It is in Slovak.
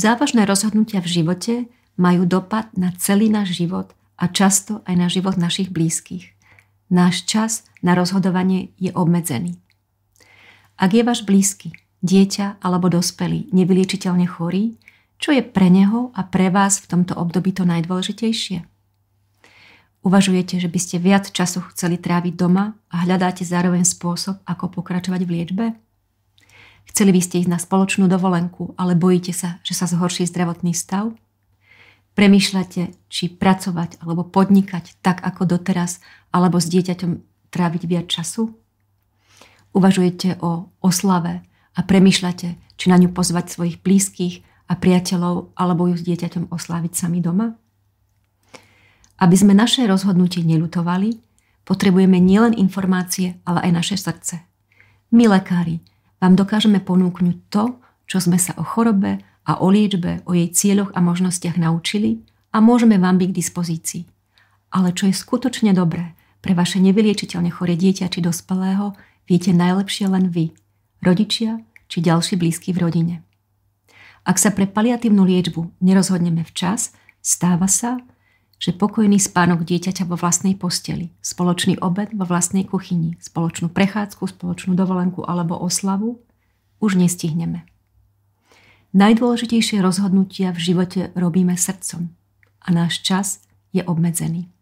Závažné rozhodnutia v živote majú dopad na celý náš život a často aj na život našich blízkych. Náš čas na rozhodovanie je obmedzený. Ak je váš blízky, dieťa alebo dospelý nevyliečiteľne chorý, čo je pre neho a pre vás v tomto období to najdôležitejšie? Uvažujete, že by ste viac času chceli tráviť doma a hľadáte zároveň spôsob, ako pokračovať v liečbe? Chceli by ste ísť na spoločnú dovolenku, ale bojíte sa, že sa zhorší zdravotný stav? Premýšľate, či pracovať alebo podnikať tak ako doteraz, alebo s dieťaťom tráviť viac času? Uvažujete o oslave a premýšľate, či na ňu pozvať svojich blízkych a priateľov alebo ju s dieťaťom osláviť sami doma? Aby sme naše rozhodnutie nelutovali, potrebujeme nielen informácie, ale aj naše srdce. My lekári vám dokážeme ponúknuť to, čo sme sa o chorobe a o liečbe, o jej cieľoch a možnostiach naučili a môžeme vám byť k dispozícii. Ale čo je skutočne dobré pre vaše nevyliečiteľne chore dieťa či dospelého, viete najlepšie len vy, rodičia či ďalší blízky v rodine. Ak sa pre paliatívnu liečbu nerozhodneme včas, stáva sa, že pokojný spánok dieťaťa vo vlastnej posteli, spoločný obed vo vlastnej kuchyni, spoločnú prechádzku, spoločnú dovolenku alebo oslavu už nestihneme. Najdôležitejšie rozhodnutia v živote robíme srdcom a náš čas je obmedzený.